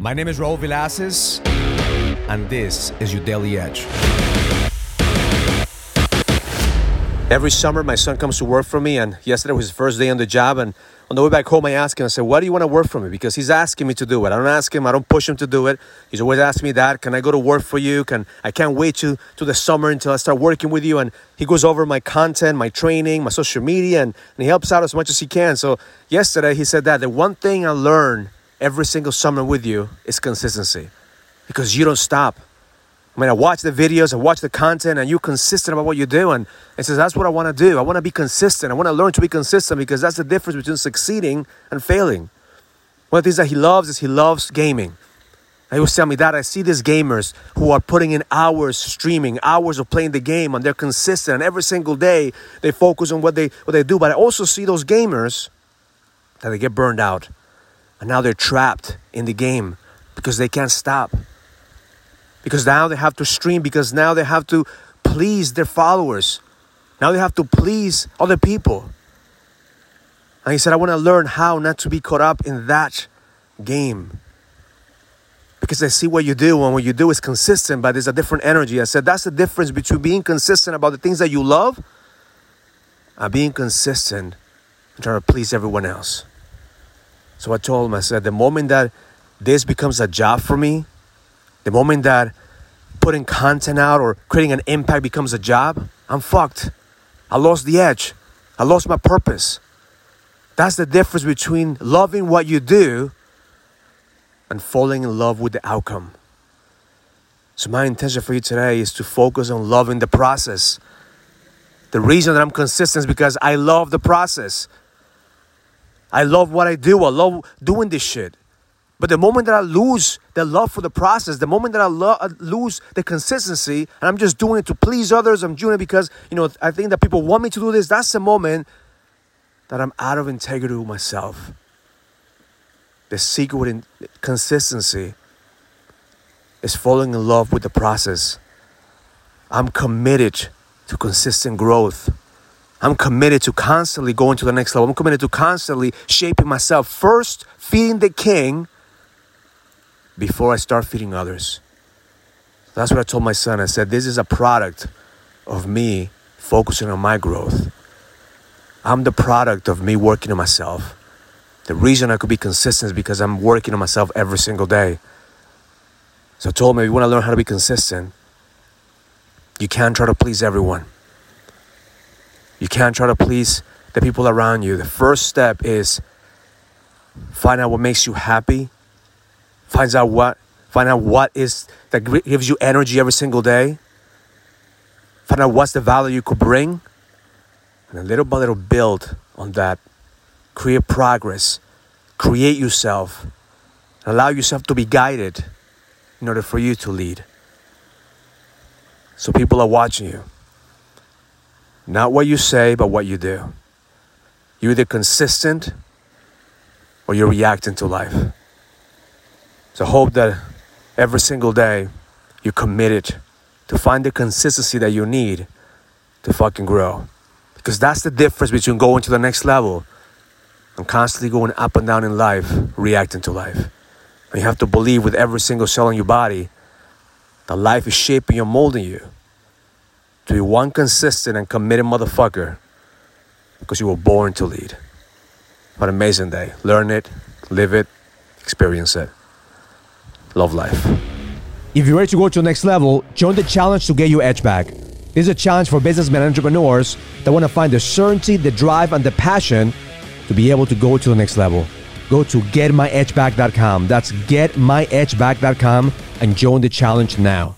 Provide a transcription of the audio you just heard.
My name is Raul Villacis, and this is your Daily Edge. Every summer, my son comes to work for me, and yesterday was his first day on the job. And on the way back home, I asked him, I said, Why do you want to work for me? Because he's asking me to do it. I don't ask him, I don't push him to do it. He's always asking me that. Can I go to work for you? Can I can't wait to, to the summer until I start working with you. And he goes over my content, my training, my social media, and, and he helps out as much as he can. So yesterday, he said that the one thing I learned every single summer with you is consistency because you don't stop. I mean, I watch the videos, I watch the content, and you're consistent about what you do. And it says, that's what I want to do. I want to be consistent. I want to learn to be consistent because that's the difference between succeeding and failing. One of the things that he loves is he loves gaming. And he was telling me that I see these gamers who are putting in hours streaming, hours of playing the game, and they're consistent. And every single day they focus on what they what they do. But I also see those gamers that they get burned out, and now they're trapped in the game because they can't stop. Because now they have to stream because now they have to please their followers. Now they have to please other people. And he said i want to learn how not to be caught up in that game. Because i see what you do and what you do is consistent but there's a different energy. I said that's the difference between being consistent about the things that you love and being consistent and trying to please everyone else so i told him i said the moment that this becomes a job for me the moment that putting content out or creating an impact becomes a job, I'm fucked. I lost the edge. I lost my purpose. That's the difference between loving what you do and falling in love with the outcome. So, my intention for you today is to focus on loving the process. The reason that I'm consistent is because I love the process. I love what I do. I love doing this shit. But the moment that I lose the love for the process, the moment that I lo- uh, lose the consistency, and I'm just doing it to please others, I'm doing it because you know I think that people want me to do this. That's the moment that I'm out of integrity with myself. The secret in consistency is falling in love with the process. I'm committed to consistent growth. I'm committed to constantly going to the next level. I'm committed to constantly shaping myself. First, feeding the king before I start feeding others. That's what I told my son. I said, This is a product of me focusing on my growth. I'm the product of me working on myself. The reason I could be consistent is because I'm working on myself every single day. So I told him, if you want to learn how to be consistent, you can't try to please everyone. You can't try to please the people around you. The first step is find out what makes you happy. Finds out what find out what is that gives you energy every single day. Find out what's the value you could bring. And a little by little build on that. Create progress. Create yourself. Allow yourself to be guided in order for you to lead. So people are watching you not what you say but what you do you're either consistent or you're reacting to life so hope that every single day you're committed to find the consistency that you need to fucking grow. Because that's the difference between going to the next level and constantly going up and down in life, reacting to life. And you have to believe with every single cell in your body that life is shaping and molding you to be one consistent and committed motherfucker because you were born to lead. What an amazing day. Learn it, live it, experience it love life. If you're ready to go to the next level, join the challenge to get your edge back. This is a challenge for businessmen and entrepreneurs that want to find the certainty, the drive, and the passion to be able to go to the next level. Go to getmyedgeback.com. That's getmyedgeback.com and join the challenge now.